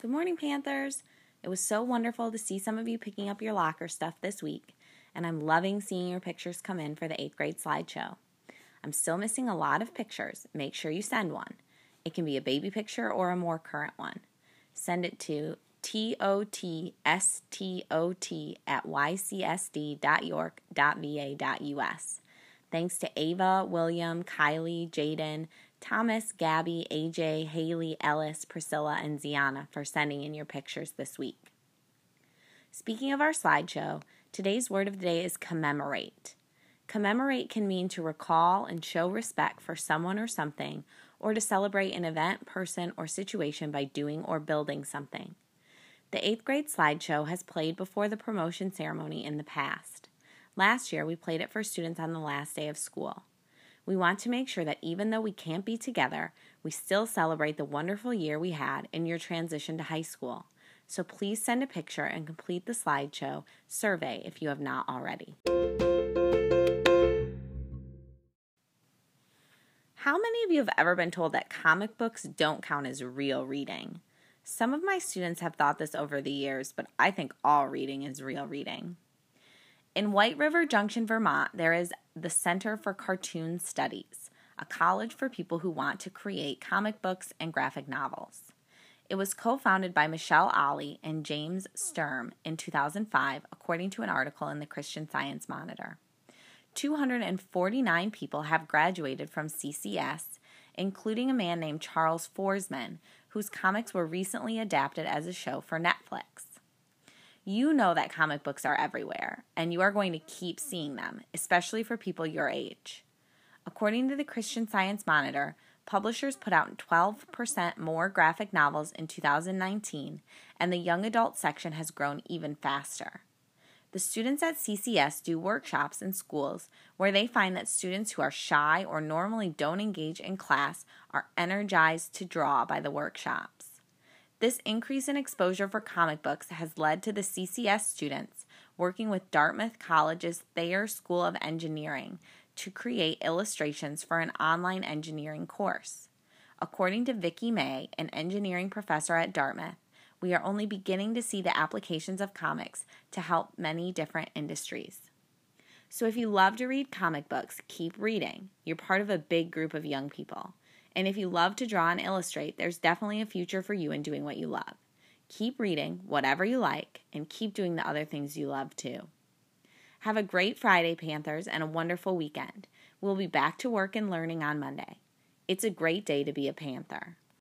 Good morning, Panthers. It was so wonderful to see some of you picking up your locker stuff this week, and I'm loving seeing your pictures come in for the 8th grade slideshow. I'm still missing a lot of pictures. Make sure you send one. It can be a baby picture or a more current one. Send it to totstot at ycsd.york.va.us. Thanks to Ava, William, Kylie, Jaden, Thomas, Gabby, AJ, Haley, Ellis, Priscilla, and Ziana for sending in your pictures this week. Speaking of our slideshow, today's word of the day is commemorate. Commemorate can mean to recall and show respect for someone or something, or to celebrate an event, person, or situation by doing or building something. The eighth grade slideshow has played before the promotion ceremony in the past. Last year, we played it for students on the last day of school. We want to make sure that even though we can't be together, we still celebrate the wonderful year we had in your transition to high school. So please send a picture and complete the slideshow survey if you have not already. How many of you have ever been told that comic books don't count as real reading? Some of my students have thought this over the years, but I think all reading is real reading. In White River Junction, Vermont, there is the Center for Cartoon Studies, a college for people who want to create comic books and graphic novels. It was co founded by Michelle Ollie and James Sturm in 2005, according to an article in the Christian Science Monitor. 249 people have graduated from CCS, including a man named Charles Forsman, whose comics were recently adapted as a show for Netflix you know that comic books are everywhere, and you are going to keep seeing them, especially for people your age. According to the Christian Science Monitor, publishers put out 12% more graphic novels in 2019, and the young adult section has grown even faster. The students at CCS do workshops in schools where they find that students who are shy or normally don't engage in class are energized to draw by the workshops. This increase in exposure for comic books has led to the CCS students working with Dartmouth College's Thayer School of Engineering to create illustrations for an online engineering course. According to Vicki May, an engineering professor at Dartmouth, we are only beginning to see the applications of comics to help many different industries. So if you love to read comic books, keep reading. You're part of a big group of young people. And if you love to draw and illustrate, there's definitely a future for you in doing what you love. Keep reading whatever you like and keep doing the other things you love too. Have a great Friday, Panthers, and a wonderful weekend. We'll be back to work and learning on Monday. It's a great day to be a Panther.